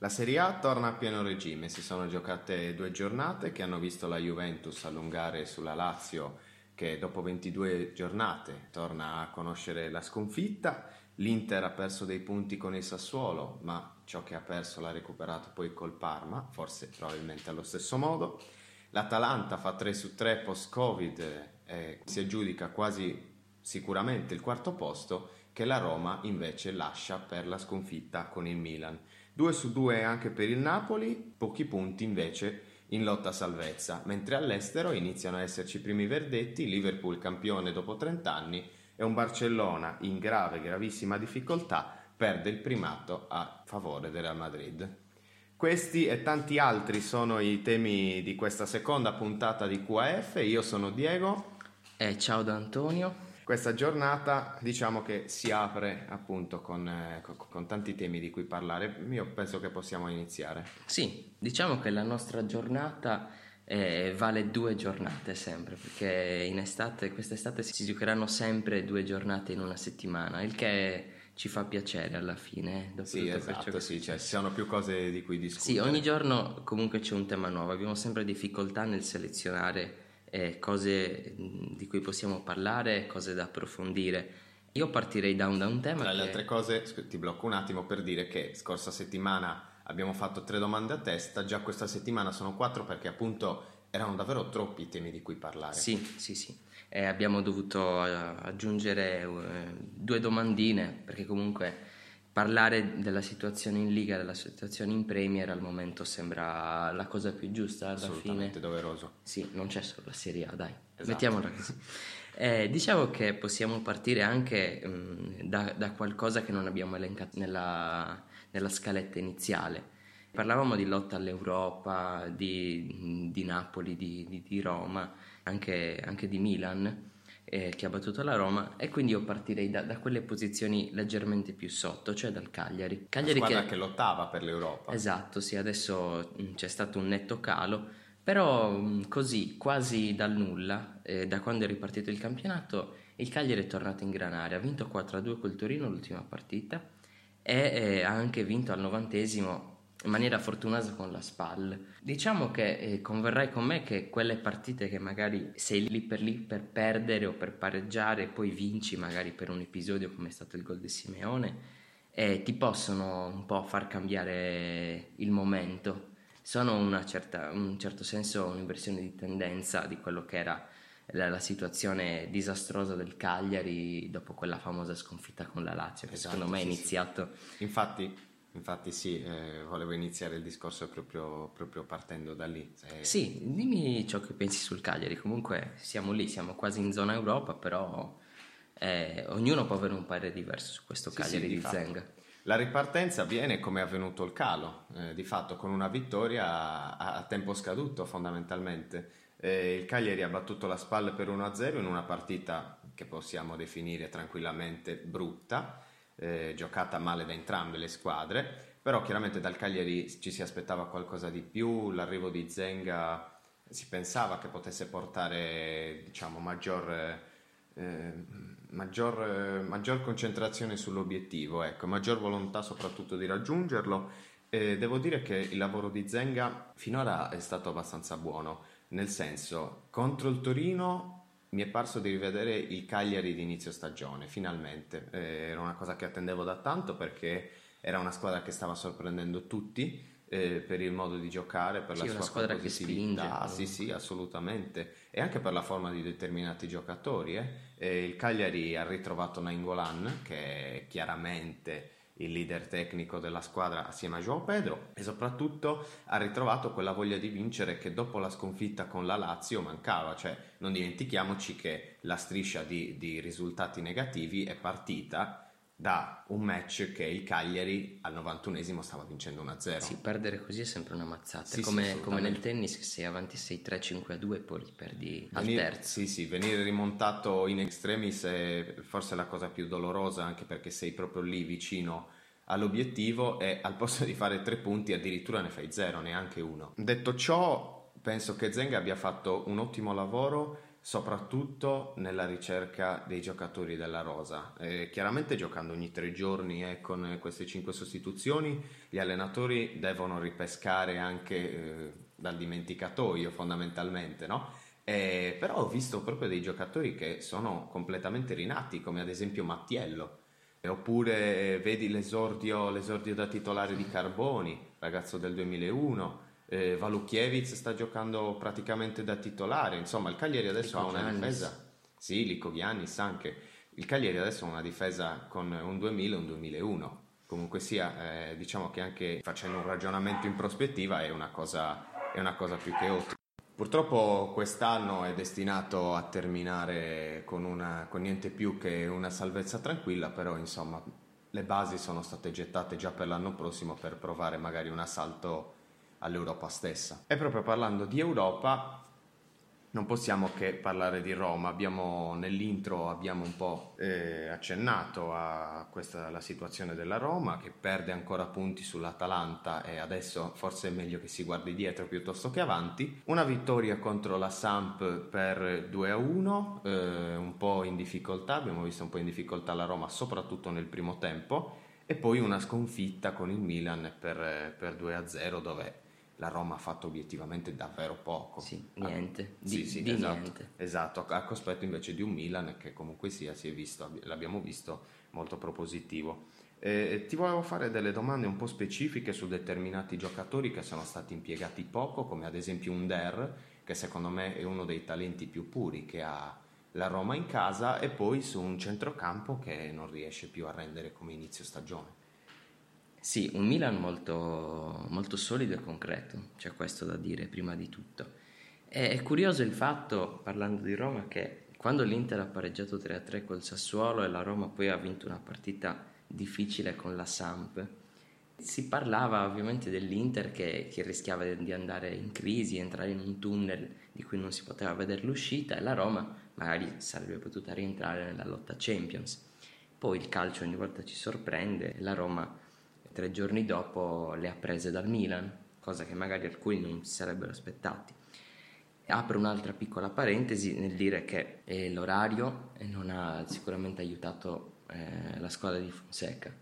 La Serie A torna a pieno regime, si sono giocate due giornate che hanno visto la Juventus allungare sulla Lazio che dopo 22 giornate torna a conoscere la sconfitta, l'Inter ha perso dei punti con il Sassuolo, ma ciò che ha perso l'ha recuperato poi col Parma, forse probabilmente allo stesso modo, l'Atalanta fa 3 su 3 post-Covid e si aggiudica quasi sicuramente il quarto posto che la Roma invece lascia per la sconfitta con il Milan. 2 su 2 anche per il Napoli, pochi punti invece in lotta a salvezza, mentre all'estero iniziano a esserci i primi verdetti, Liverpool campione dopo 30 anni e un Barcellona in grave, gravissima difficoltà perde il primato a favore del Real Madrid. Questi e tanti altri sono i temi di questa seconda puntata di QAF. Io sono Diego. E ciao da Antonio. Questa giornata diciamo che si apre appunto con, eh, con, con, tanti temi di cui parlare. Io penso che possiamo iniziare. Sì, diciamo che la nostra giornata eh, vale due giornate sempre, perché in estate, quest'estate si giocheranno sempre due giornate in una settimana, il che ci fa piacere alla fine. Eh, sì, esatto, sì, cioè, ci sono più cose di cui discutere. Sì, ogni giorno comunque c'è un tema nuovo, abbiamo sempre difficoltà nel selezionare eh, cose di cui possiamo parlare, cose da approfondire. Io partirei da un, da un tema. Tra le altre cose, ti blocco un attimo per dire che scorsa settimana abbiamo fatto tre domande a testa, già questa settimana sono quattro perché appunto erano davvero troppi i temi di cui parlare. Sì, sì, sì. Eh, abbiamo dovuto aggiungere eh, due domandine perché comunque parlare della situazione in Liga, della situazione in Premier al momento sembra la cosa più giusta alla Assolutamente fine. doveroso. Sì, non c'è solo la Serie A, dai, esatto. mettiamola così. Eh, diciamo che possiamo partire anche mh, da, da, qualcosa che non abbiamo elencato nella, nella scaletta iniziale. Parlavamo di lotta all'Europa, di, di Napoli, di, di, di Roma, anche, anche di Milan eh, che ha battuto la Roma e quindi io partirei da, da, quelle posizioni leggermente più sotto, cioè dal Cagliari. Cagliari la che, che lottava per l'Europa. Esatto, sì, adesso mm, c'è stato un netto calo, però mm, così, quasi dal nulla, eh, da quando è ripartito il campionato, il Cagliari è tornato in granare, ha vinto 4-2 col Torino l'ultima partita e eh, ha anche vinto al novantesimo in maniera fortunosa con la SPAL. Diciamo che eh, converrai con me che quelle partite che magari sei lì per lì per perdere o per pareggiare e poi vinci magari per un episodio come è stato il gol di Simeone eh, ti possono un po' far cambiare il momento. Sono certa, in un certo senso un'inversione di tendenza di quello che era la, la, situazione disastrosa del Cagliari dopo quella famosa sconfitta con la Lazio che esatto, secondo me è iniziato... Sì. Infatti Infatti sì, eh, volevo iniziare il discorso proprio, proprio partendo da lì. Se... Sì, dimmi ciò che pensi sul Cagliari, comunque siamo lì, siamo quasi in zona Europa, però eh, ognuno può avere un parere diverso su questo sì, Cagliari sì, di, di Zenga. La ripartenza avviene come è avvenuto il calo, eh, di fatto con una vittoria a, a tempo scaduto fondamentalmente. Eh, il Cagliari ha battuto la spalla per 1-0 in una partita che possiamo definire tranquillamente brutta, eh, giocata male da entrambe le squadre, però chiaramente dal Cagliari ci si aspettava qualcosa di più, l'arrivo di Zenga si pensava che potesse portare diciamo, maggior, eh, maggior, maggior, concentrazione sull'obiettivo, ecco, maggior volontà soprattutto di raggiungerlo. E devo dire che il lavoro di Zenga finora è stato abbastanza buono, nel senso contro il Torino mi è parso di rivedere il Cagliari di inizio stagione, finalmente. Eh, era una cosa che attendevo da tanto perché era una squadra che stava sorprendendo tutti eh, per il modo di giocare, per sì, la sua squadra che spinge. Sì, sì, assolutamente. E anche per la forma di determinati giocatori. Eh. il Cagliari ha ritrovato Nainggolan, che chiaramente il leader tecnico della squadra assieme a João Pedro e soprattutto ha ritrovato quella voglia di vincere che dopo la sconfitta con la Lazio mancava, cioè non dimentichiamoci che la striscia di, di risultati negativi è partita da un match che il Cagliari al 91esimo stava vincendo 1-0. Sì, perdere così è sempre una mazzata. Sì, come, sì, come, nel tennis, che sei avanti 6-3, 5-2 e poi perdi venire, al terzo. Sì, sì, venire rimontato in extremis è forse la cosa più dolorosa, anche perché sei proprio lì vicino all'obiettivo e al posto di fare tre punti addirittura ne fai zero, neanche uno. Detto ciò, penso che Zenga abbia fatto un ottimo lavoro soprattutto nella ricerca dei giocatori della rosa. Eh, chiaramente giocando ogni tre giorni eh, con queste cinque sostituzioni, gli allenatori devono ripescare anche eh, dal dimenticatoio fondamentalmente, no? Eh, però ho visto proprio dei giocatori che sono completamente rinati, come ad esempio Mattiello. Oppure vedi l'esordio, l'esordio da titolare di Carboni, ragazzo del 2001, eh, Valukiewicz sta giocando praticamente da titolare, insomma il Cagliari adesso Lico ha una Giannis. difesa, sì, Lico Giannis anche, il Cagliari adesso ha una difesa con un 2000 e un 2001, comunque sia, eh, diciamo che anche facendo un ragionamento in prospettiva è una cosa, è una cosa più che ottima. Purtroppo quest'anno è destinato a terminare con, una, con niente più che una salvezza tranquilla, però insomma le basi sono state gettate già per l'anno prossimo per provare magari un assalto all'Europa stessa. E proprio parlando di Europa, non possiamo che parlare di Roma. Abbiamo, nell'intro abbiamo un po' eh, accennato a questa la situazione della Roma che perde ancora punti sull'Atalanta e adesso forse è meglio che si guardi dietro piuttosto che avanti. Una vittoria contro la Samp per 2 a 1, eh, un po' in difficoltà, abbiamo visto un po' in difficoltà la Roma soprattutto nel primo tempo e poi una sconfitta con il Milan per, per 2 a 0 dove la Roma ha fatto obiettivamente davvero poco. Sì, niente. Ah, sì, sì, di esatto, niente. Esatto, a cospetto invece di un Milan che comunque sia, si è visto, l'abbiamo visto, molto propositivo. Eh, ti volevo fare delle domande un po' specifiche su determinati giocatori che sono stati impiegati poco, come ad esempio un Der, che secondo me è uno dei talenti più puri che ha la Roma in casa, e poi su un centrocampo che non riesce più a rendere come inizio stagione. Sì, un Milan molto, molto solido e concreto, c'è questo da dire prima di tutto. È, è curioso il fatto, parlando di Roma, che quando l'Inter ha pareggiato 3-3 col Sassuolo e la Roma poi ha vinto una partita difficile con la Samp, si parlava ovviamente dell'Inter che, che, rischiava di andare in crisi, entrare in un tunnel di cui non si poteva vedere l'uscita e la Roma magari sarebbe potuta rientrare nella lotta Champions. Poi il calcio ogni volta ci sorprende e la Roma tre giorni dopo le ha prese dal Milan, cosa che magari alcuni non si sarebbero aspettati. Apro un'altra piccola parentesi nel dire che eh, l'orario non ha sicuramente aiutato eh, la squadra di Fonseca.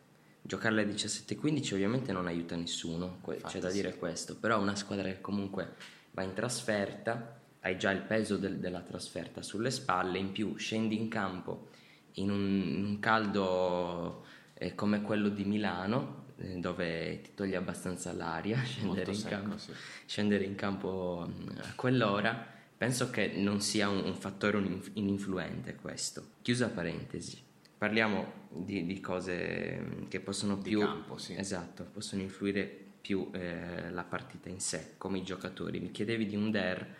Giocare alle 17.15 ovviamente non aiuta nessuno, Infatti, c'è da dire sì. questo, però una squadra che comunque va in trasferta, hai già il peso del, della trasferta sulle spalle, in più scendi in campo in un, in un caldo eh, come quello di Milano, eh, dove ti toglie abbastanza l'aria scendere, in, secco, campo, sì. scendere in campo mm, a quell'ora penso che non sia un, un fattore ininfluente questo chiusa parentesi parliamo di, di cose mm, che possono più campo, sì. esatto possono influire più eh, la partita in sé come i giocatori mi chiedevi di un der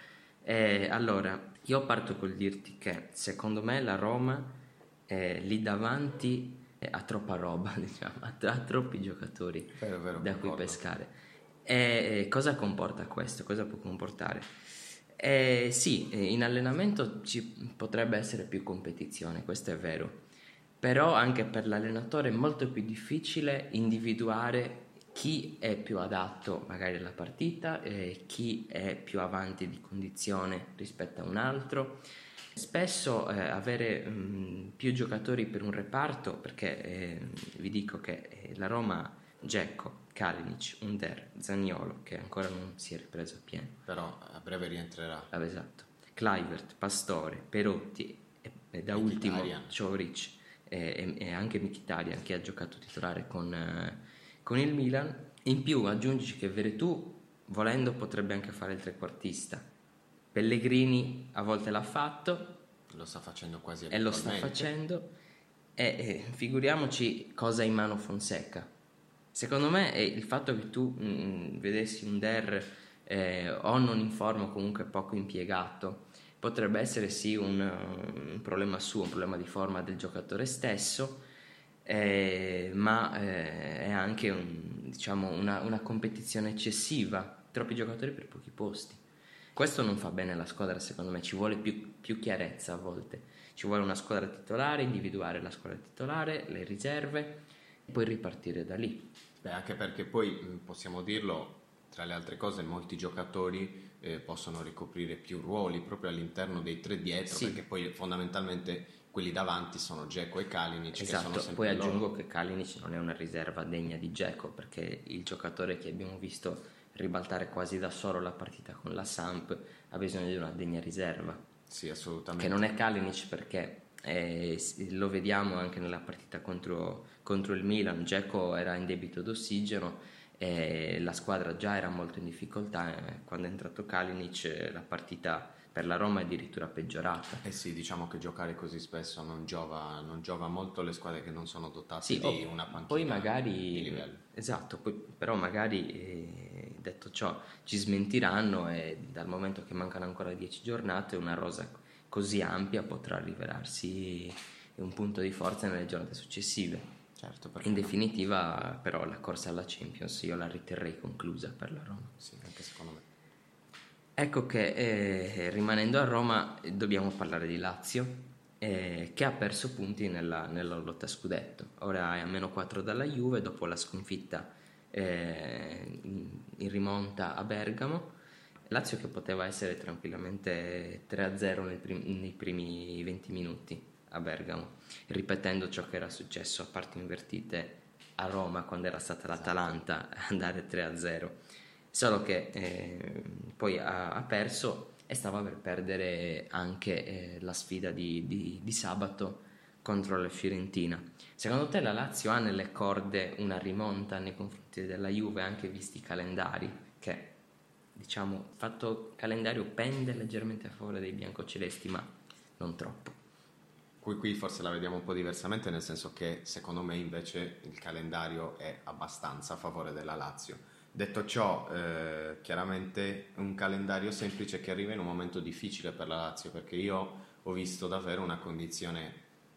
eh, allora io parto col dirti che secondo me la Roma eh, lì davanti ha troppa roba, diciamo, ha, troppi giocatori vero, vero, da cui pescare. E cosa comporta questo? Cosa può comportare? Eh, sì, in allenamento ci potrebbe essere più competizione, questo è vero, però anche per l'allenatore è molto più difficile individuare chi è più adatto magari alla partita, e chi è più avanti di condizione rispetto a un altro Spesso eh, avere mh, mm, più giocatori per un reparto, perché eh, vi dico che eh, la Roma, Gecko, Kalinic, Under, Zagnolo, che ancora non si è ripreso a pieno. Però a breve rientrerà. Ah, esatto. Clivert, Pastore, Perotti e, e da ultimo Cioric e, e, anche Mkhitaryan che ha giocato titolare con, eh, con il Milan. In più aggiungici che Veretù, volendo, potrebbe anche fare il trequartista Pellegrini a volte l'ha fatto. Lo sta facendo quasi E lo sta facendo. E, e figuriamoci cosa ha in mano Fonseca. Secondo me il fatto che tu mh, mm, vedessi un Der eh, o non in forma o comunque poco impiegato potrebbe essere sì un, un, problema suo, un problema di forma del giocatore stesso, eh, ma eh, è anche un, diciamo, una, una competizione eccessiva, troppi giocatori per pochi posti. Questo non fa bene alla squadra, secondo me, ci vuole più, più chiarezza a volte. Ci vuole una squadra titolare, individuare la squadra titolare, le riserve e poi ripartire da lì. Beh, anche perché poi possiamo dirlo, tra le altre cose molti giocatori eh, possono ricoprire più ruoli proprio all'interno dei tre dietro, sì. perché poi fondamentalmente quelli davanti sono Geco e Kalinic esatto, poi aggiungo loro. che Kalinic non è una riserva degna di Geco perché il giocatore che abbiamo visto ribaltare quasi da solo la partita con la Samp ha bisogno di una degna riserva. Sì assolutamente. Che non è Kalinic perché eh, lo vediamo anche nella partita contro, contro il Milan. Geco era in debito d'ossigeno e la squadra già era molto in difficoltà quando è entrato Kalinic la partita per la Roma è addirittura peggiorata. Eh sì, diciamo che giocare così spesso non giova, non giova molto le squadre che non sono dotate sì, di una panchina poi magari, di livello. Esatto, poi, però magari eh, detto ciò ci smentiranno e dal momento che mancano ancora 10 giornate una rosa così ampia potrà rivelarsi un punto di forza nelle giornate successive. Certo, In definitiva, però, la corsa alla Champions io la riterrei conclusa per la Roma. Sì, anche secondo me. Ecco che eh, rimanendo a Roma dobbiamo parlare di Lazio eh, che ha perso punti nella, nella, lotta scudetto. Ora è a meno 4 dalla Juve dopo la sconfitta eh, in, rimonta a Bergamo. Lazio che poteva essere tranquillamente 3-0 nei, prim- nei primi 20 minuti a Bergamo, ripetendo ciò che era successo a parti invertite a Roma quando era stata l'Atalanta andare 3-0 solo che eh, poi ha, ha, perso e stava per perdere anche eh, la sfida di, di, di, sabato contro la Fiorentina. Secondo te la Lazio ha nelle corde una rimonta nei confronti della Juve, anche visti i calendari, che diciamo, fatto calendario pende leggermente a favore dei biancocelesti, ma non troppo. Qui, qui forse la vediamo un po' diversamente, nel senso che secondo me invece il calendario è abbastanza a favore della Lazio Detto ciò, eh, chiaramente un calendario semplice che arriva in un momento difficile per la Lazio, perché io ho visto davvero una condizione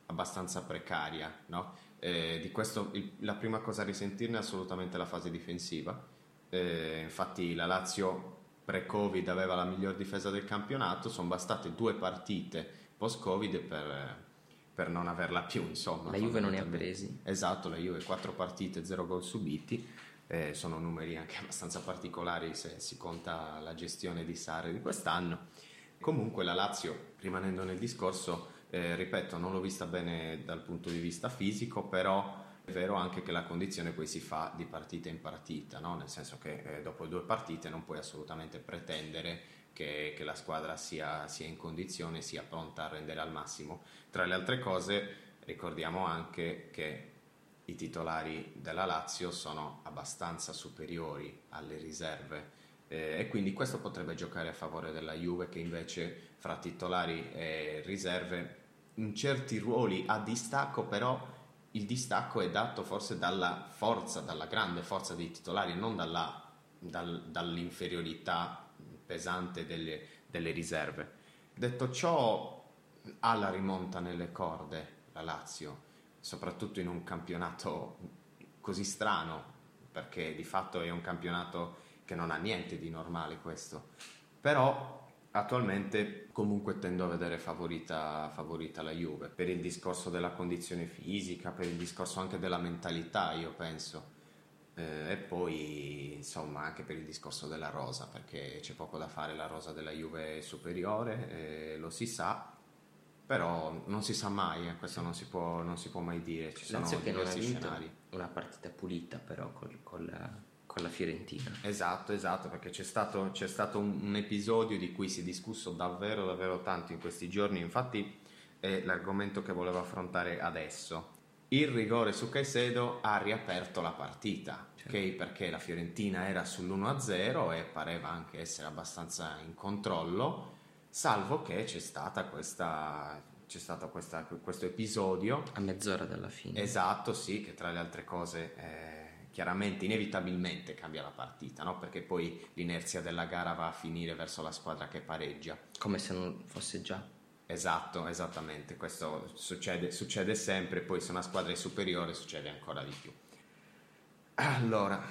abbastanza precaria. No? Eh, di questo il, la prima cosa a risentirne è assolutamente la fase difensiva. Eh, infatti la Lazio pre-Covid aveva la miglior difesa del campionato, sono bastate due partite post-Covid per, per non averla più. Insomma, la Juve non ne ha presi. Esatto, la Juve quattro partite, zero gol subiti eh, sono numeri anche abbastanza particolari se si conta la gestione di Sarri di quest'anno. Comunque la Lazio, rimanendo nel discorso, eh, ripeto, non l'ho vista bene dal punto di vista fisico, però è vero anche che la condizione poi si fa di partita in partita, no? nel senso che eh, dopo due partite non puoi assolutamente pretendere che, che la squadra sia, sia in condizione, sia pronta a rendere al massimo. Tra le altre cose ricordiamo anche che i titolari della Lazio sono abbastanza superiori alle riserve eh, e quindi questo potrebbe giocare a favore della Juve che invece fra titolari e riserve in certi ruoli ha distacco però il distacco è dato forse dalla forza, dalla grande forza dei titolari non dalla, dal, dall'inferiorità pesante delle, delle riserve. Detto ciò ha la rimonta nelle corde la Lazio soprattutto in un campionato così strano, perché di fatto è un campionato che non ha niente di normale questo. Però attualmente comunque tendo a vedere favorita, favorita la Juve, per il discorso della condizione fisica, per il discorso anche della mentalità, io penso. Eh, e poi insomma anche per il discorso della rosa perché c'è poco da fare la rosa della Juve è superiore eh, lo si sa però non si sa mai, eh, questo non si, può, non si può mai dire, ci sono Lazio diversi scenari. Una partita pulita però col, col, con la Fiorentina. Esatto, esatto, perché c'è stato, c'è stato un, un, episodio di cui si è discusso davvero, davvero tanto in questi giorni, infatti è l'argomento che volevo affrontare adesso. Il rigore su Caicedo ha riaperto la partita, certo. okay? perché la Fiorentina era sull'1-0 e pareva anche essere abbastanza in controllo salvo che c'è stata questa c'è stato questa, questo episodio. A mezz'ora dalla fine. Esatto sì che tra le altre cose eh, chiaramente inevitabilmente cambia la partita no? perché poi l'inerzia della gara va a finire verso la squadra che pareggia. Come se non fosse già. Esatto esattamente. Questo succede, succede sempre poi se una squadra è superiore succede ancora di più allora,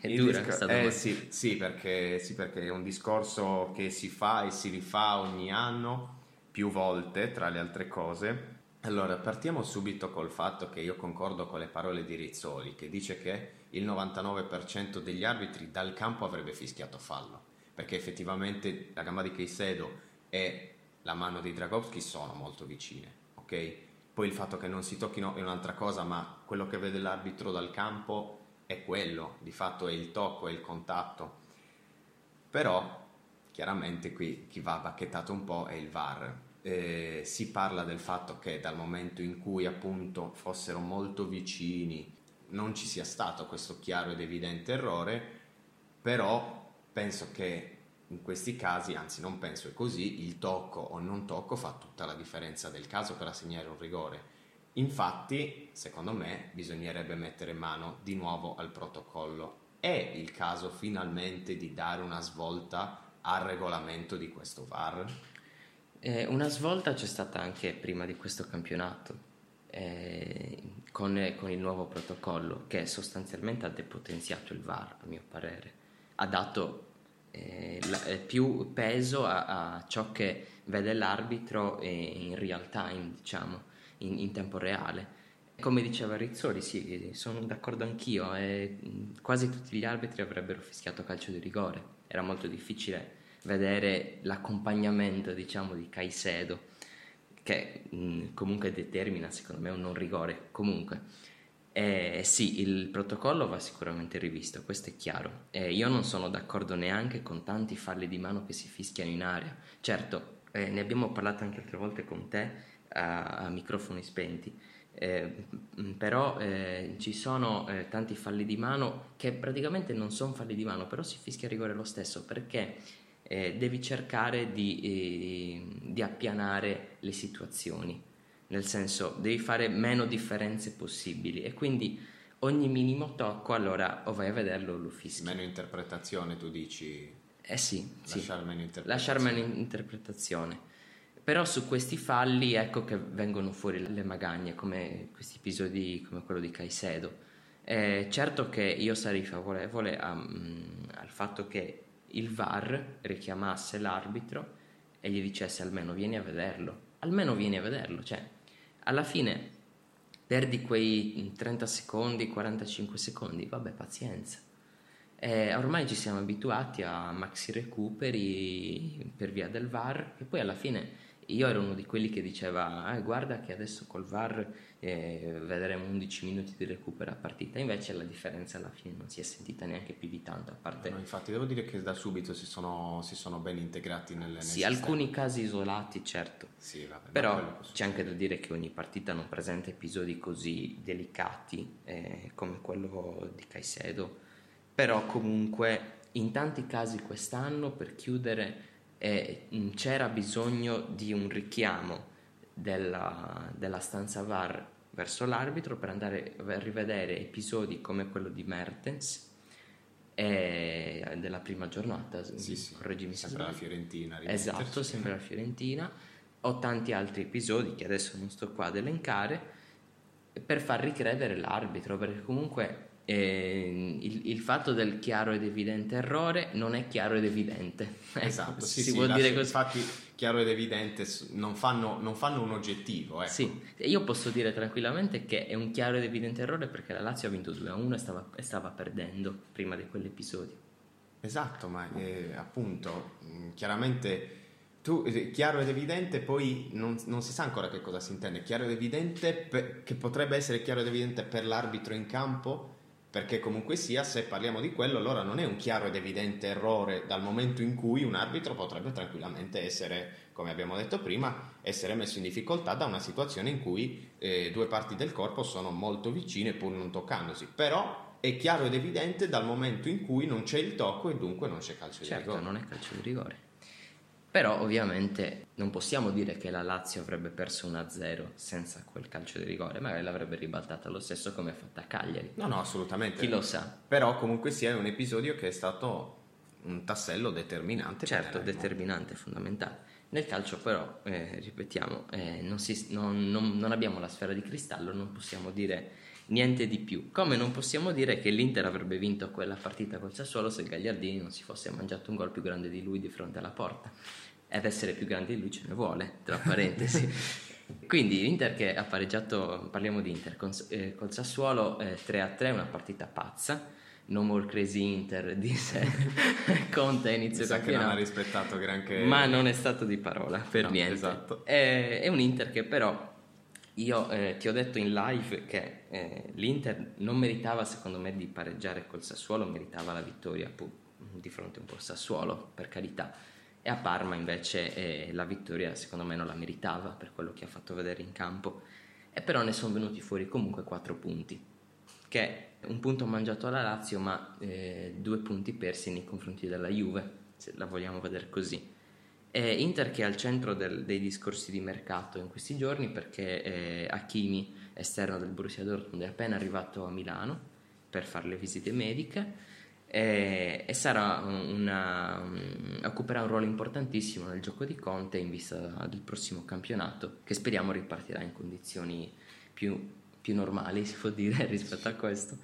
è dura discor- eh, sì, sì, perché, sì, perché è un discorso che si fa e si rifà ogni anno, più volte, tra le altre cose. Allora, partiamo subito col fatto che io concordo con le parole di Rizzoli, che dice che il 99% degli arbitri dal campo avrebbe fischiato fallo, perché effettivamente la gamba di Caicedo e la mano di Dragowski sono molto vicine, ok? Poi il fatto che non si tocchino è un'altra cosa, ma quello che vede l'arbitro dal campo è quello, di fatto è il tocco, è il contatto. Però, chiaramente qui chi va bacchettato un po' è il VAR, eh, si parla del fatto che dal momento in cui appunto fossero molto vicini non ci sia stato questo chiaro ed evidente errore, però penso che in questi casi, anzi non penso è così, il tocco o non tocco fa tutta la differenza del caso per assegnare un rigore. Infatti, secondo me, bisognerebbe mettere mano di nuovo al protocollo. È il caso finalmente di dare una svolta al regolamento di questo VAR? Eh, una svolta c'è stata anche prima di questo campionato, eh, con, con, il nuovo protocollo, che sostanzialmente ha depotenziato il VAR, a mio parere. Ha dato eh, la, eh, più peso a, a, ciò che vede l'arbitro in real time, diciamo, in, in tempo reale. Come diceva Rizzoli, sì, sono d'accordo anch'io, eh, quasi tutti gli arbitri avrebbero fischiato calcio di rigore. Era molto difficile vedere l'accompagnamento diciamo di Caicedo che mh, comunque determina secondo me un non rigore comunque eh, sì il protocollo va sicuramente rivisto questo è chiaro eh, io non sono d'accordo neanche con tanti falli di mano che si fischiano in aria certo eh, ne abbiamo parlato anche altre volte con te a, a microfoni spenti eh, però eh, ci sono eh, tanti falli di mano che praticamente non sono falli di mano, però si fischia a rigore lo stesso perché eh, devi cercare di, eh, di, appianare le situazioni, nel senso devi fare meno differenze possibili e quindi ogni minimo tocco allora o vai a vederlo o lo fischi. Meno interpretazione tu dici? Eh sì, lasciare sì. meno interpretazione. Lasciare meno interpretazione. Però su questi falli ecco che vengono fuori le magagne, come questi episodi come quello di Caicedo. Eh, certo che io sarei favorevole a, mh, al fatto che il VAR richiamasse l'arbitro e gli dicesse almeno vieni a vederlo, almeno vieni a vederlo, cioè alla fine perdi quei 30 secondi, 45 secondi, vabbè pazienza. E ormai ci siamo abituati a maxi recuperi per via del VAR e poi alla fine io ero uno di quelli che diceva eh, guarda che adesso col VAR eh, vedremo 11 minuti di recupero a partita, invece la differenza alla fine non si è sentita neanche più di tanto. A parte... No, infatti devo dire che da subito si sono, si sono ben integrati nel, nel Sì, alcuni casi isolati certo, sì, vabbè, però c'è anche da dire che ogni partita non presenta episodi così delicati eh, come quello di Caicedo, però comunque in tanti casi quest'anno per chiudere e c'era bisogno di un richiamo della, della stanza VAR verso l'arbitro per andare a rivedere episodi come quello di Mertens della prima giornata sì, sì. correggimi se sembra la Fiorentina esatto, sembra la Fiorentina. O tanti altri episodi che adesso non sto qua ad elencare per far ricredere l'arbitro perché comunque eh, il, il, fatto del chiaro ed evidente errore non è chiaro ed evidente. Esatto, sì, si sì, può dire così. Infatti, chiaro ed evidente non fanno, non fanno un oggettivo. Ecco. Sì, io posso dire tranquillamente che è un chiaro ed evidente errore perché la Lazio ha vinto 2-1 e stava, e stava perdendo prima di quell'episodio. Esatto, ma eh, appunto, mm, chiaramente tu, eh, chiaro ed evidente, poi non, non, si sa ancora che cosa si intende. Chiaro ed evidente, per, che potrebbe essere chiaro ed evidente per l'arbitro in campo perché comunque sia, se parliamo di quello, allora non è un chiaro ed evidente errore dal momento in cui un arbitro potrebbe tranquillamente essere, come abbiamo detto prima, essere messo in difficoltà da una situazione in cui eh, due parti del corpo sono molto vicine pur non toccandosi. Però è chiaro ed evidente dal momento in cui non c'è il tocco e dunque non c'è calcio certo, di rigore. Certo, non è calcio di rigore. Però ovviamente non possiamo dire che la Lazio avrebbe perso 1-0 senza quel calcio di rigore, magari l'avrebbe ribaltata lo stesso come ha fatto a Cagliari. No, no, assolutamente. Chi lo sa. Però comunque sia un episodio che è stato un tassello determinante. Certo, determinante, fondamentale. Nel calcio però, eh, ripetiamo, eh, non, si, non, non, non abbiamo la sfera di cristallo, non possiamo dire niente di più. Come non possiamo dire che l'Inter avrebbe vinto quella partita col Sassuolo se Gagliardini non si fosse mangiato un gol più grande di lui di fronte alla porta ed essere più grande di lui ce ne vuole, tra parentesi. Quindi l'Inter che ha pareggiato, parliamo di Inter, con, eh, col Sassuolo eh, 3-3, una partita pazza. No more crazy Inter, disse Conte a inizio Mi sa campionato. che non ha rispettato granché. Ma non è stato di parola, per No, niente. esatto. È, è un Inter che però io eh, ti ho detto in live che eh, l'Inter non meritava secondo me di pareggiare col Sassuolo, meritava la vittoria pu- di fronte un po' al Sassuolo, per carità. E a Parma invece eh, la vittoria secondo me non la meritava per quello che ha fatto vedere in campo. E però ne sono venuti fuori comunque 4 punti, che un punto mangiato alla Lazio, ma eh, due punti persi nei confronti della Juve, se la vogliamo vedere così. E Inter che è al centro del- dei discorsi di mercato in questi giorni perché eh, Hakimi, esterno del Borussia Dortmund, è appena arrivato a Milano per fare le visite mediche e, e sarà una, un- occuperà un ruolo importantissimo nel gioco di Conte in vista del prossimo campionato che speriamo ripartirà in condizioni più, più normali, si può dire, rispetto a questo.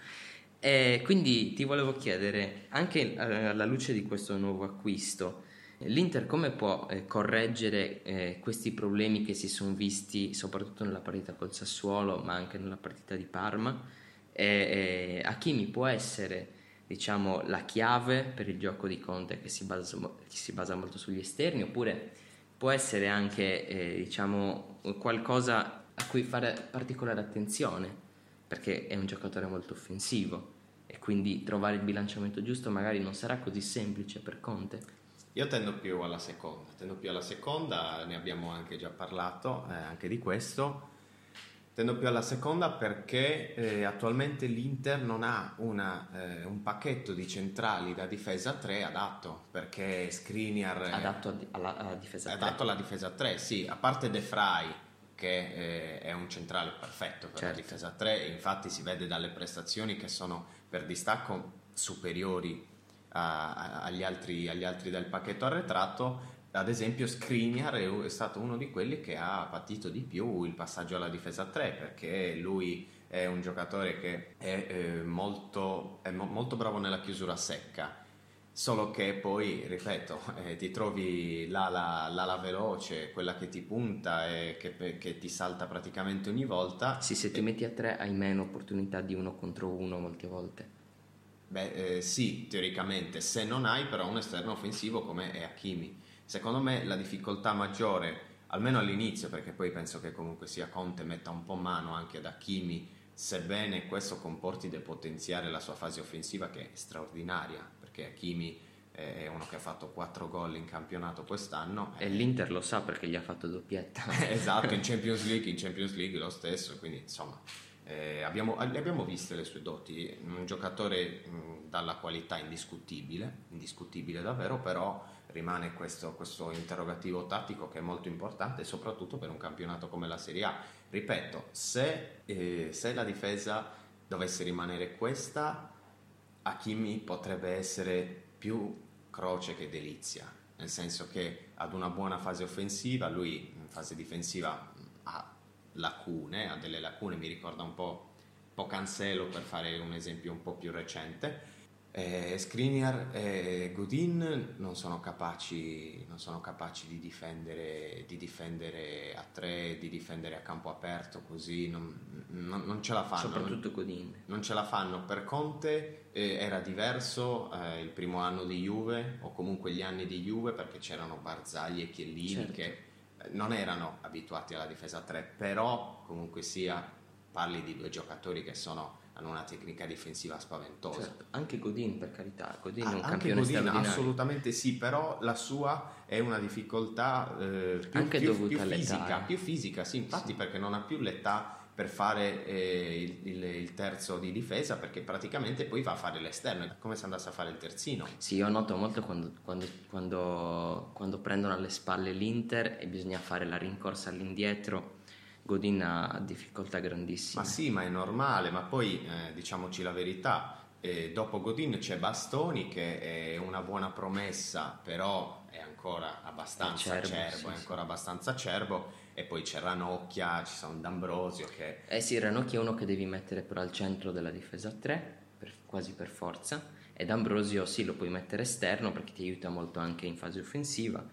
E quindi ti volevo chiedere, anche eh, alla luce di questo nuovo acquisto, l'Inter come può eh, correggere eh, questi problemi che si sono visti soprattutto nella partita col Sassuolo, ma anche nella partita di Parma? E, e Hakimi può essere diciamo, la chiave per il gioco di Conte che si basa, che si basa molto sugli esterni, oppure può essere anche eh, diciamo, qualcosa a cui fare particolare attenzione, perché è un giocatore molto offensivo e quindi trovare il bilanciamento giusto magari non sarà così semplice per Conte. Io tendo più alla seconda, tendo più alla seconda, ne abbiamo anche già parlato eh, anche di questo. Tendo più alla seconda perché eh, attualmente l'Inter non ha una, eh, un pacchetto di centrali da difesa 3 adatto, perché Skriniar eh, Adatto alla, alla difesa è tre. adatto alla difesa 3, sì, a parte De Vrij che eh, è un centrale perfetto per Certo. la difesa 3, infatti si vede dalle prestazioni che sono per distacco superiori a- agli, altri, agli altri del pacchetto arretrato. Ad esempio Skriniar è, è stato uno di quelli che ha patito di più il passaggio alla difesa 3 perché lui è un giocatore che è, eh, molto, è mo- molto bravo nella chiusura secca Solo che poi, ripeto, eh, ti trovi l'ala, l'ala veloce, quella che ti punta e che, che ti salta praticamente ogni volta. Sì, se ti metti a tre hai meno opportunità di uno contro uno molte volte. Beh, eh, sì, teoricamente, se non hai però un esterno offensivo come è Hakimi. Secondo me la difficoltà maggiore, almeno all'inizio, perché poi penso che comunque sia Conte metta un po' mano anche ad Hakimi, sebbene questo comporti depotenziare la sua fase offensiva che è straordinaria, perché Hakimi è uno che ha fatto 4 gol in campionato quest'anno. E l'Inter lo sa perché gli ha fatto doppietta. esatto, in Champions League, in Champions League lo stesso, quindi insomma eh, abbiamo, abbiamo viste le sue doti, un giocatore mh, dalla qualità indiscutibile, indiscutibile davvero, però rimane questo, questo interrogativo tattico che è molto importante, soprattutto per un campionato come la Serie A. Ripeto, se, eh, se la difesa dovesse rimanere questa, Hakimi potrebbe essere più croce che delizia, nel senso che ad una buona fase offensiva, lui in fase difensiva ha lacune, ha delle lacune, mi ricorda un po', Cancelo per fare un esempio un po' più recente. Eh, Skriniar e Godin non sono capaci, non sono capaci di, difendere, di difendere a tre, di difendere a campo aperto così, non, non- non ce la fanno. Soprattutto Godin. non ce la fanno per Conte eh, era diverso eh, il primo anno di Juve o comunque gli anni di Juve perché c'erano Barzagli e Chiellini Certo. che non erano abituati alla difesa a 3 però comunque sia parli di due giocatori che sono, hanno una tecnica difensiva spaventosa. Certo, anche Godin per carità, Godin è Ah, un anche campione Godin, assolutamente sì, però la sua è una difficoltà eh, più, Anche più- dovuta più all'età, fisica, eh. più fisica, sì, infatti perché non ha più l'età per fare eh, il, il- il terzo di difesa perché praticamente poi va a fare l'esterno, è come se andasse a fare il terzino. Sì, io noto molto quando, quando- quando- quando prendono alle spalle l'Inter e bisogna fare la rincorsa all'indietro, Godin ha difficoltà grandissime. Ma sì, ma è normale, ma poi eh, diciamoci la verità, eh, dopo Godin c'è Bastoni che è una buona promessa, però è ancora abbastanza Acerbo, acerbo, sì, è sì. ancora abbastanza acerbo e poi c'è Ranocchia, ci sono D'Ambrosio che Eh sì, Ranocchi è uno che devi mettere però al centro della difesa a 3, per- quasi per forza, ed Ambrosio sì, lo puoi mettere esterno perché ti aiuta molto anche in fase offensiva.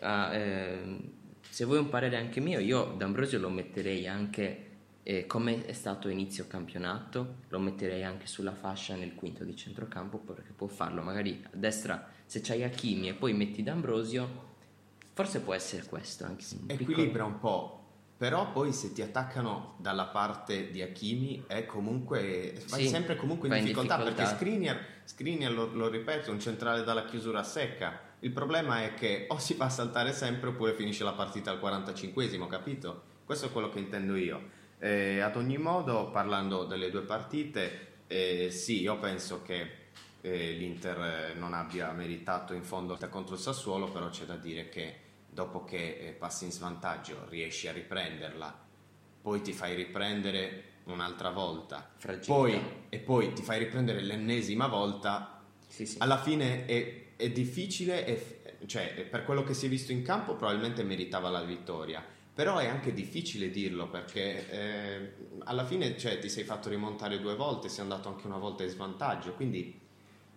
Ah, ehm, se vuoi un parere anche mio, io D'Ambrosio lo metterei anche eh, come è stato inizio campionato, lo metterei anche sulla fascia nel quinto di centrocampo perché può farlo magari a destra se c'hai Hakimi e poi metti D'Ambrosio, forse può essere questo anche se Equilibra piccolo... un po'. Però poi se ti attaccano dalla parte di Hakimi è comunque vai sì, sempre comunque in difficoltà, in difficoltà, perché Skriniar, Skriniar lo, lo ripeto, un centrale dalla chiusura secca il problema è che o si fa saltare sempre oppure finisce la partita al 45esimo, capito? Questo è quello che intendo io. Eh, ad ogni modo, parlando delle due partite, eh, sì, io penso che eh, l'Inter non abbia meritato in fondo contro il Sassuolo, però c'è da dire che dopo che eh, passi in svantaggio riesci a riprenderla, poi ti fai riprendere un'altra volta, poi, e poi ti fai riprendere l'ennesima volta, sì, sì. alla fine è è difficile, e, cioè per quello che si è visto in campo probabilmente meritava la vittoria, però è anche difficile dirlo perché eh, alla fine cioè, ti sei fatto rimontare due volte, sei andato anche una volta in svantaggio, quindi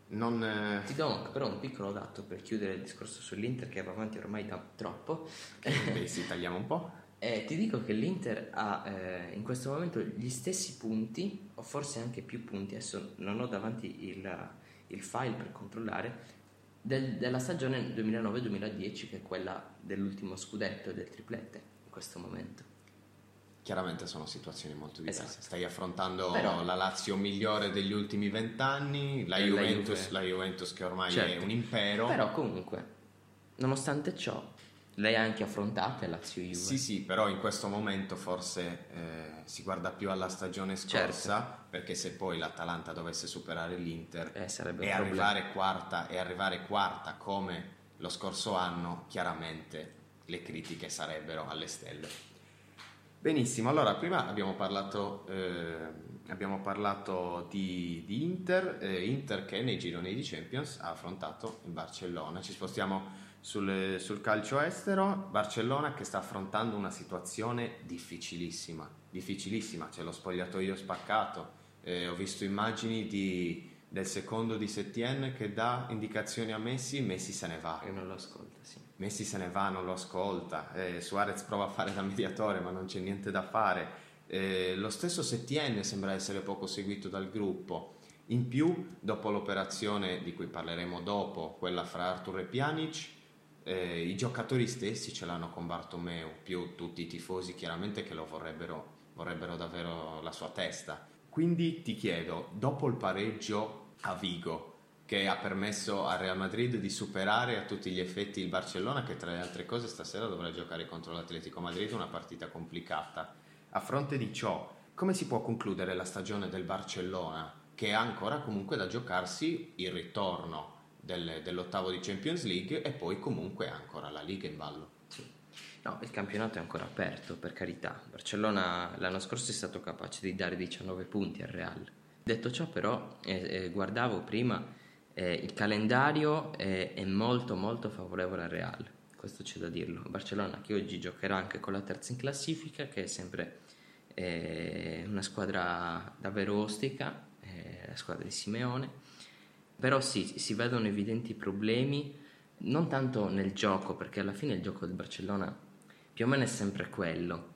non... Eh... Ti do però un piccolo dato per chiudere il discorso sull'Inter che va avanti ormai da troppo. Beh, sì, tagliamo un po'. Eh, ti dico che l'Inter ha eh, in questo momento gli stessi punti, o forse anche più punti, adesso non ho davanti il, il file per controllare, del, della stagione 2009-2010 che è quella dell'ultimo scudetto e del triplete in questo momento. Chiaramente sono situazioni molto diverse. Esatto. Stai affrontando Però, la Lazio migliore degli ultimi vent'anni, la, Juventus, la Juventus che ormai certo. è un impero. Però comunque, nonostante ciò, lei ha anche affrontate Lazio Juve. Sì, sì, però in questo momento forse eh, si guarda più alla stagione scorsa, certo. perché se poi l'Atalanta dovesse superare l'Inter eh, e, arrivare quarta, e arrivare quarta come lo scorso anno, chiaramente le critiche sarebbero alle stelle. Benissimo, allora prima abbiamo parlato, eh, abbiamo parlato di, di Inter, eh, Inter che nei gironi di Champions ha affrontato il Barcellona, ci spostiamo sul, sul, calcio estero, Barcellona che sta affrontando una situazione difficilissima, difficilissima, c'è lo spogliatoio spaccato, eh, ho visto immagini di, del secondo di Setien che dà indicazioni a Messi, Messi se ne va. E non lo ascolta, sì. Messi se ne va, non lo ascolta, eh, Suarez prova a fare da mediatore ma non c'è niente da fare. Eh, lo stesso Setien sembra essere poco seguito dal gruppo. In più, dopo l'operazione di cui parleremo dopo, quella fra Arthur e Pjanic, eh, i giocatori stessi ce l'hanno con Bartomeu, più tutti i tifosi chiaramente che lo vorrebbero, vorrebbero davvero la sua testa. Quindi ti chiedo, dopo il pareggio a Vigo, che ha permesso al Real Madrid di superare a tutti gli effetti il Barcellona, che tra le altre cose stasera dovrà giocare contro l'Atletico Madrid, una partita complicata. A fronte di ciò, come si può concludere la stagione del Barcellona, che ha ancora comunque da giocarsi il ritorno? del, dell'ottavo di Champions League e poi comunque ancora la Liga in ballo. No, il campionato è ancora aperto, per carità. Barcellona l'anno scorso è stato capace di dare 19 punti al Real. Detto ciò, però, eh, eh, guardavo prima, eh, il calendario è, è, molto molto favorevole al Real, questo c'è da dirlo. Barcellona che oggi giocherà anche con la terza in classifica, che è sempre eh, una squadra davvero ostica, eh, la squadra di Simeone però sì, si vedono evidenti problemi, non tanto nel gioco, perché alla fine il gioco del Barcellona più o meno è sempre quello.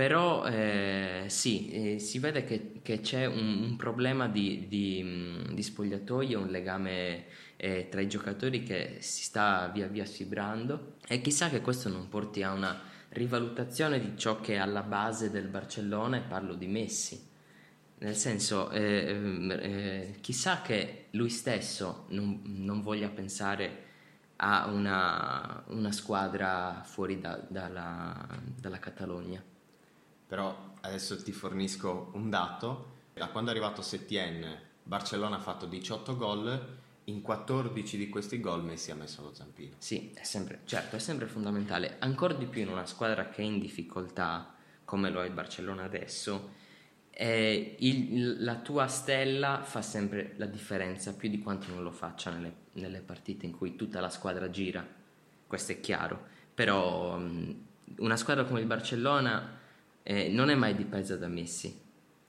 Però eh, sì, eh, si vede che, che c'è un, un, problema di, di, mm, di, spogliatoio, un legame eh, tra i giocatori che si sta via via sfibrando e chissà che questo non porti a una rivalutazione di ciò che è alla base del Barcellona e parlo di Messi nel senso, eh, ehm, eh, chissà che lui stesso non, non voglia pensare a una, una squadra fuori da, dalla, dalla Catalogna. Però adesso ti fornisco un dato. Da quando è arrivato Setien, Barcellona ha fatto 18 gol, in 14 di questi gol Messi ha messo lo zampino. Sì, è sempre, certo, è sempre fondamentale. Ancora di più in una squadra che è in difficoltà, come lo è il Barcellona adesso, eh, il, la tua stella fa sempre la differenza più di quanto non lo faccia nelle, nelle partite in cui tutta la squadra gira, questo è chiaro, però um, una squadra come il Barcellona eh, non è mai dipesa da Messi,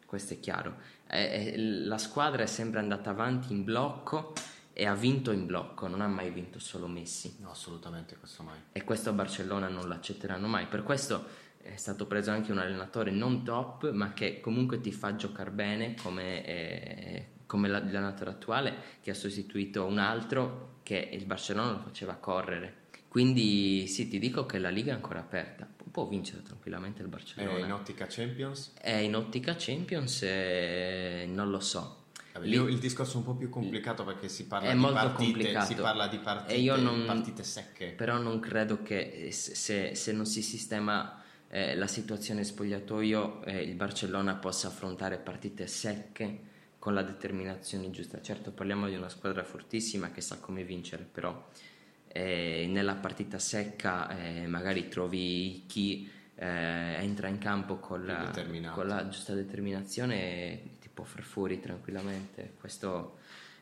questo è chiaro, eh, la squadra è sempre andata avanti in blocco e ha vinto in blocco, non ha mai vinto solo Messi. No, assolutamente questo mai. E questo a Barcellona non l'accetteranno mai. Per questo è stato preso anche un allenatore non top, ma che comunque ti fa giocare bene come, eh, come l'allenatore attuale, che ha sostituito un altro che il Barcellona lo faceva correre. Quindi sì, ti dico che la Liga è ancora aperta, può vincere tranquillamente il Barcellona. È in ottica Champions? È in ottica Champions e non lo so. Vabbè, Lì, il discorso è un po' più complicato perché si parla, di partite, si parla di partite, non, partite, secche. Però non credo che se, se non si sistema eh, la situazione spogliatoio eh, il Barcellona possa affrontare partite secche con la determinazione giusta. Certo parliamo di una squadra fortissima che sa come vincere, però eh, nella partita secca eh, magari trovi chi eh, entra in campo con la, con la giusta determinazione può far fuori tranquillamente. Questo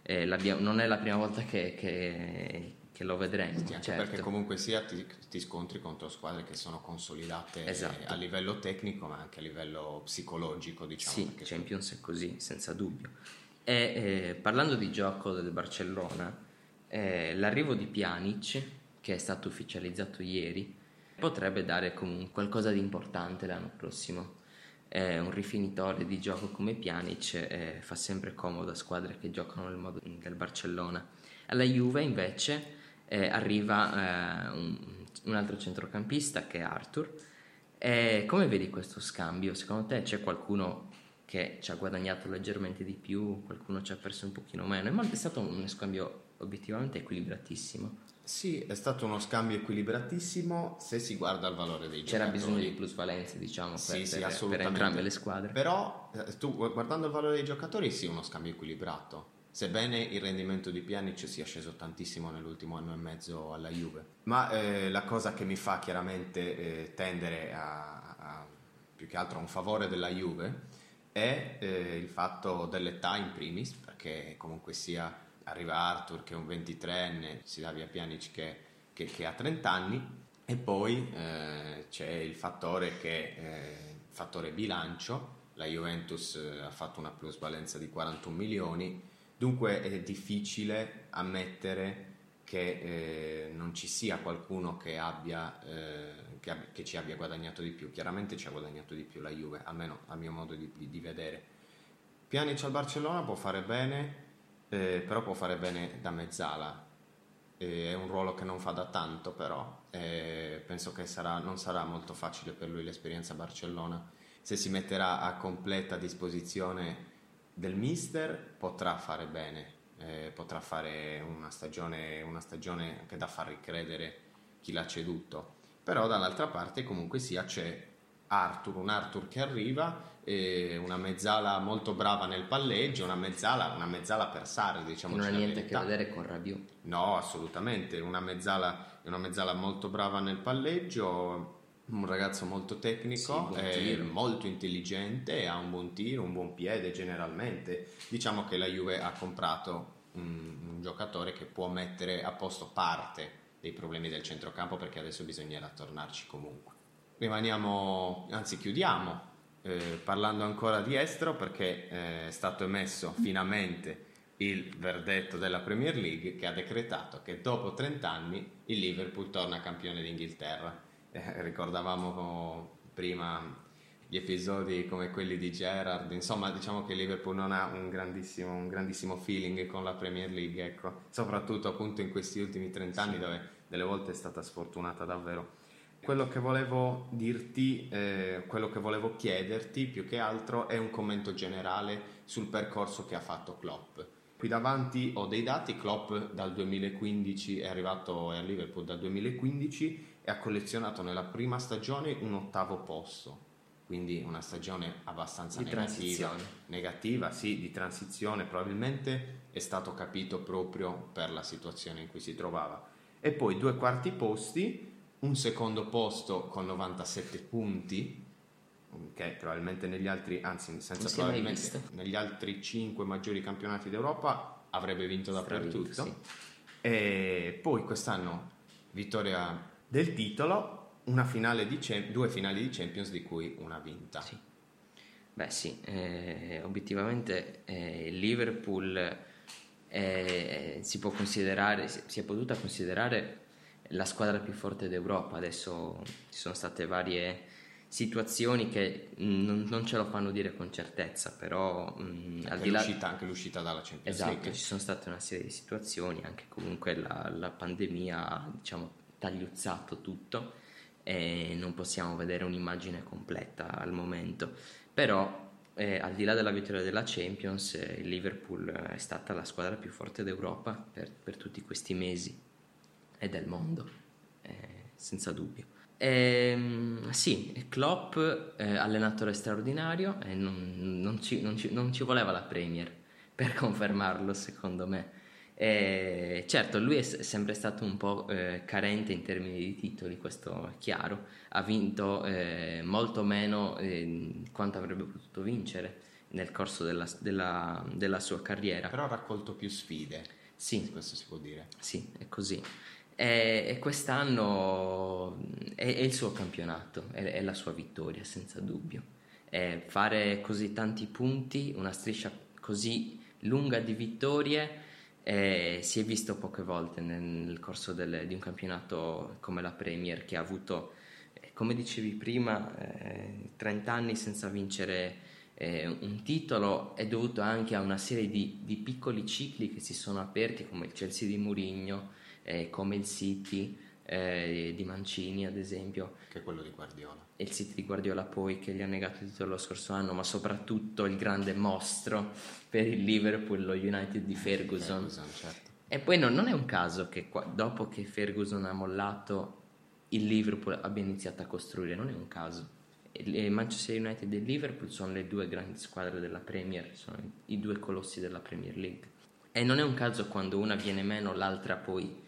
non è la prima volta che, che, che lo vedremo. Sì, certo. Perché comunque sia ti, ti, scontri contro squadre che sono consolidate esatto. a livello tecnico ma anche a livello psicologico, diciamo. Sì, Champions è così, senza dubbio. E eh, parlando di gioco del Barcellona, eh, l'arrivo di Pjanic, che è stato ufficializzato ieri, potrebbe dare comunque qualcosa di importante l'anno prossimo è un rifinitore di gioco come Pjanic eh, fa sempre comodo a squadre che giocano nel modo del Barcellona. Alla Juve invece eh, arriva eh, un, un, altro centrocampista che è Arthur. come vedi questo scambio? Secondo te c'è qualcuno che ci ha guadagnato leggermente di più, qualcuno ci ha perso un pochino meno? È stato un scambio obiettivamente equilibratissimo. Sì, è stato uno scambio equilibratissimo se si guarda il valore dei C'era giocatori. C'era bisogno di plusvalenze, diciamo, per, sì, sì, per, per entrambe le squadre. Però eh, tu guardando il valore dei giocatori sì, uno scambio equilibrato. Sebbene il rendimento di Pjanic sia sceso tantissimo nell'ultimo anno e mezzo alla Juve. Ma eh, la cosa che mi fa chiaramente eh, tendere a, a, più che altro a un favore della Juve è eh, il fatto dell'età in primis, perché comunque sia arriva Arthur che è un 23enne, si dà via Pjanic che, che, che ha 30 anni e poi eh, c'è il fattore che eh, fattore bilancio, la Juventus eh, ha fatto una plusvalenza di 41 milioni, dunque è difficile ammettere che eh, non ci sia qualcuno che, abbia, eh, che, che, ci abbia guadagnato di più. Chiaramente ci ha guadagnato di più la Juve, almeno al mio modo di, di vedere. Pjanic al Barcellona può fare bene, eh, però può fare bene da mezzala. Eh, è un ruolo che non fa da tanto, però eh, penso che sarà, non sarà molto facile per lui l'esperienza a Barcellona. Se si metterà a completa disposizione del mister, potrà fare bene, eh, potrà fare una stagione, una stagione che da far ricredere chi l'ha ceduto. Però dall'altra parte comunque sia c'è Arthur, un Arthur che arriva, una mezzala molto brava nel palleggio, una mezzala, una mezzala per Sarri, diciamo. Non ha niente a che vedere con Rabiot. No, assolutamente, una mezzala, una mezzala molto brava nel palleggio, un ragazzo molto tecnico, sì, molto intelligente, ha un buon tiro, un buon piede generalmente. Diciamo che la Juve ha comprato un, un giocatore che può mettere a posto parte dei problemi del centrocampo perché adesso bisognerà tornarci comunque rimaniamo, anzi chiudiamo eh, parlando ancora di estero perché eh, è stato emesso finalmente il verdetto della Premier League che ha decretato che dopo 30 anni il Liverpool torna campione d'Inghilterra. Eh, ricordavamo prima gli episodi come quelli di Gerard, insomma diciamo che Liverpool non ha un grandissimo, un grandissimo feeling con la Premier League, ecco. soprattutto appunto in questi ultimi 30 anni dove delle volte è stata sfortunata davvero quello che volevo dirti, eh, quello che volevo chiederti più che altro è un commento generale sul percorso che ha fatto Klopp. Qui davanti ho dei dati, Klopp dal 2015 è arrivato a Liverpool dal 2015 e ha collezionato nella prima stagione un ottavo posto, quindi una stagione abbastanza negativa, negativa, sì, di transizione, probabilmente è stato capito proprio per la situazione in cui si trovava. E poi due quarti posti un secondo posto con 97 punti, che probabilmente negli altri, anzi senza probabilmente, negli altri 5 maggiori campionati d'Europa avrebbe vinto dappertutto. Sì. E poi quest'anno vittoria del titolo, finale di, due finali di Champions di cui una vinta. Sì. Beh sì, eh, obiettivamente eh, Liverpool eh, si può considerare, si è potuta considerare la squadra più forte d'Europa. Adesso ci sono state varie situazioni che non, non ce lo fanno dire con certezza, però mh, al di là... L'uscita, anche l'uscita dalla Champions esatto, League. ci sono state una serie di situazioni, anche comunque la, la pandemia ha diciamo, tagliuzzato tutto e non possiamo vedere un'immagine completa al momento, però eh, al di là della vittoria della Champions, eh, il Liverpool è stata la squadra più forte d'Europa per, per tutti questi mesi e del mondo, eh, senza dubbio. Eh, sì, Klopp, eh, allenatore straordinario, e non, non, ci, non, ci, non, ci, voleva la Premier per confermarlo, secondo me. Eh, certo, lui è sempre stato un po' eh, carente in termini di titoli, questo è chiaro. Ha vinto eh, molto meno eh, quanto avrebbe potuto vincere nel corso della, della, della sua carriera. Però ha raccolto più sfide. Sì, questo si può dire. Sì, è così. E, e quest'anno è, è, il suo campionato, è, è, la sua vittoria senza dubbio. E fare così tanti punti, una striscia così lunga di vittorie, eh, si è visto poche volte nel, corso del, di un campionato come la Premier che ha avuto, eh, come dicevi prima, eh, 30 anni senza vincere eh, un titolo è dovuto anche a una serie di, di, piccoli cicli che si sono aperti come il Chelsea di Mourinho, eh, come il City eh, di Mancini ad esempio. Che è quello di Guardiola. E il City di Guardiola poi che gli ha negato il titolo lo scorso anno, ma soprattutto il grande mostro per il Liverpool, lo United di Ferguson. Ferguson certo. E poi no, non è un caso che qua, dopo che Ferguson ha mollato il Liverpool abbia iniziato a costruire, non è un caso. Il Manchester United e Liverpool sono le due grandi squadre della Premier, sono i due colossi della Premier League. E non è un caso quando una viene meno, l'altra poi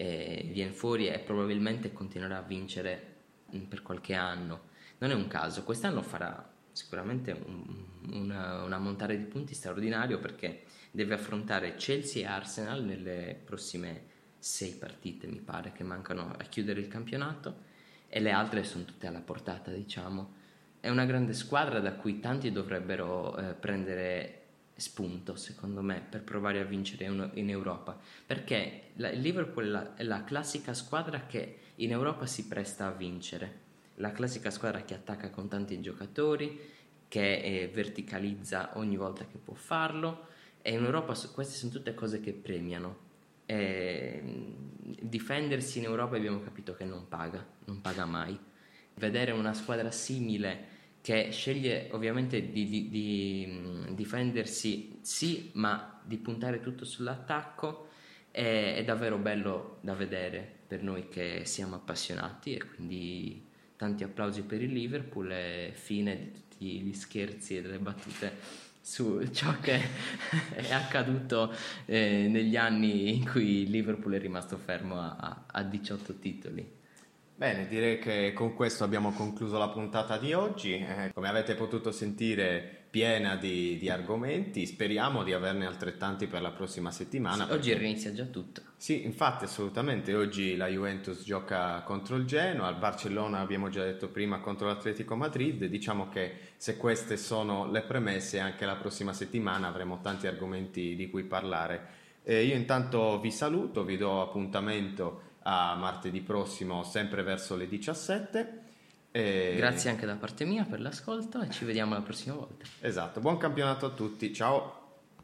eh, viene fuori e probabilmente continuerà a vincere mm, per qualche anno. Non è un caso, quest'anno farà sicuramente un, una, un ammontare di punti straordinario perché deve affrontare Chelsea e Arsenal nelle prossime sei partite, mi pare, che mancano a chiudere il campionato e le altre sono tutte alla portata, diciamo. È una grande squadra da cui tanti dovrebbero eh, prendere spunto, secondo me, per provare a vincere in Europa, perché il Liverpool è la, è la classica squadra che in Europa si presta a vincere, la classica squadra che attacca con tanti giocatori, che eh, verticalizza ogni volta che può farlo e in Europa queste sono tutte cose che premiano. E, difendersi in Europa abbiamo capito che non paga, non paga mai. Vedere una squadra simile che sceglie ovviamente di, di, di difendersi sì, ma di puntare tutto sull'attacco è, è, davvero bello da vedere per noi che siamo appassionati e quindi tanti applausi per il Liverpool e fine di tutti gli scherzi e delle battute su ciò che è accaduto eh, negli anni in cui il Liverpool è rimasto fermo a, a 18 titoli. Bene, direi che con questo abbiamo concluso la puntata di oggi. Eh, come avete potuto sentire, piena di, di, argomenti. Speriamo di averne altrettanti per la prossima settimana. Sì. Oggi inizia già tutto. Sì, infatti, assolutamente. Oggi la Juventus gioca contro il Genoa, il Barcellona, abbiamo già detto prima, contro l'Atletico Madrid. Diciamo che se queste sono le premesse, anche la prossima settimana avremo tanti argomenti di cui parlare. Eh, io intanto vi saluto, vi do appuntamento a martedì prossimo, sempre verso le 17. E... Grazie anche da parte mia per l'ascolto e ci vediamo la prossima volta. Esatto, buon campionato a tutti, ciao!